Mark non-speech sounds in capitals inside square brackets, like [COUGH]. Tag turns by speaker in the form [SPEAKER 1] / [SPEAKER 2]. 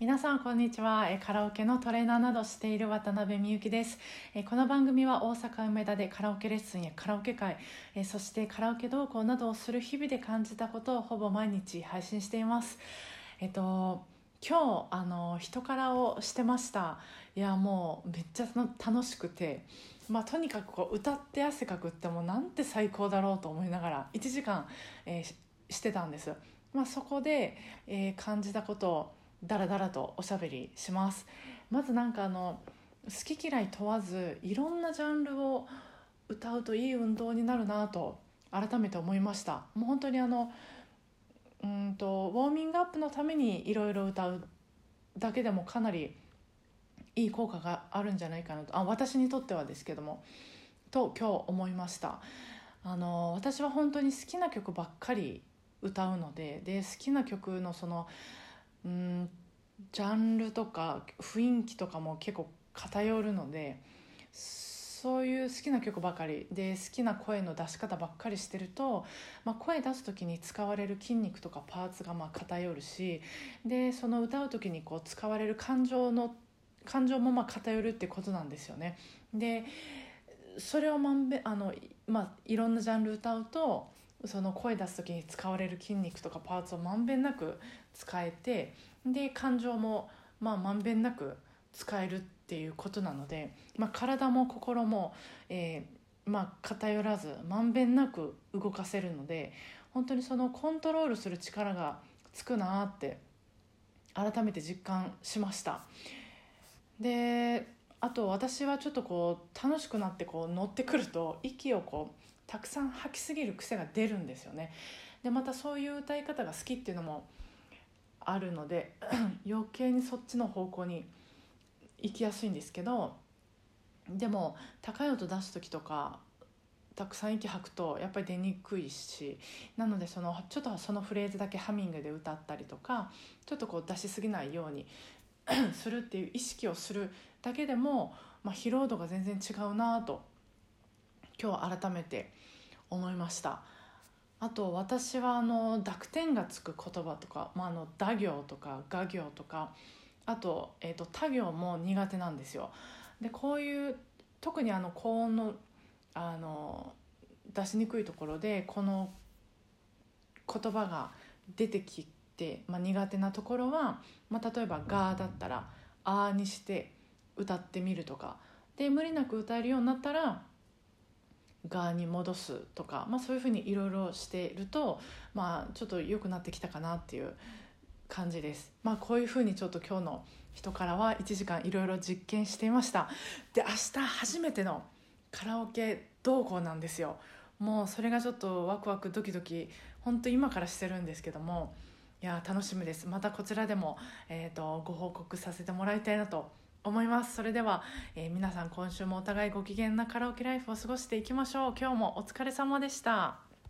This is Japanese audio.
[SPEAKER 1] 皆さんこんにちは。カラオケのトレーナーなどしている渡辺美幸です。この番組は大阪梅田でカラオケレッスンやカラオケ会そしてカラオケ同行などをする日々で感じたことをほぼ毎日配信しています。えっと今日あの人からをしてました。いやもうめっちゃ楽しくて。まあ、とにかくこう歌って汗かくってもなんて最高だろうと思いながら1時間、えー、してたんです、まあ、そこで、えー、感じたことをダラダラとおしゃべりします。まずなんかあの好き嫌い問わずいろんなジャンルを歌うといい運動になるなと改めて思いました。もう本当にあのうんとウォーミングアップのためにいろいろ歌うだけでもかなりいい効果があるんじゃないかなと。あ私にとってはですけども。と今日思いました。あの私は本当に好きな曲ばっかり歌うのでで好きな曲のそのうんジャンルとか雰囲気とかも結構偏るのでそういう好きな曲ばかりで好きな声の出し方ばっかりしてると、まあ、声出す時に使われる筋肉とかパーツがま偏るしでその歌う時にこう使われる感情の感情もま偏るってことなんですよね。でそれをまんべあの、まあ、いろんなジャンル歌うとその声出す時に使われる筋肉とかパーツをまんべんなく使えてで感情もまあまんべんなく使えるっていうことなので、まあ、体も心も、えー、まあ、偏らずまんべんなく動かせるので本当にそのコントロールする力がつくなって改めて実感しました。であと私はちょっとこう楽しくなってこう乗ってくると息をこうたくさん吐きすぎる癖が出るんですよね。でまたそういう歌い方が好きっていうのもあるので [CLEARS THROAT] 余計にそっちの方向に行きやすいんですけどでも高い音出す時とかたくさん息吐くとやっぱり出にくいしなのでそのちょっとそのフレーズだけハミングで歌ったりとかちょっとこう出しすぎないように [CLEARS THROAT] するっていう意識をするだけでも、まあ、疲労度が全然違うなと今日改めて思いました。あと私はあの濁点がつく言葉とか、まあ、あの打行とか画行とかあと,、えーと、他行も苦手なんですよ。でこういう特にあの高音のあの出しにくいところでこの言葉が出てきて、まあ、苦手なところは、まあ、例えば「が」だったら「あ」にして歌ってみるとか。で無理なく歌えるようになったら側に戻すとか、まあ、そういうふうにいろいろしていると、まあ、ちょっと良くなってきたかなっていう感じです。まあ、こういうふうにちょっと今日の人からは1時間いろいろ実験していました。で明日初めてのカラオケ同行なんですよ。もうそれがちょっとワクワクドキドキ本当今からしてるんですけどもいや楽しみですまたこちらでも、えーとご報告させてもらいたいなと思います。それでは、えー、皆さん今週もお互いご機嫌なカラオケライフを過ごしていきましょう。今日もお疲れ様でした。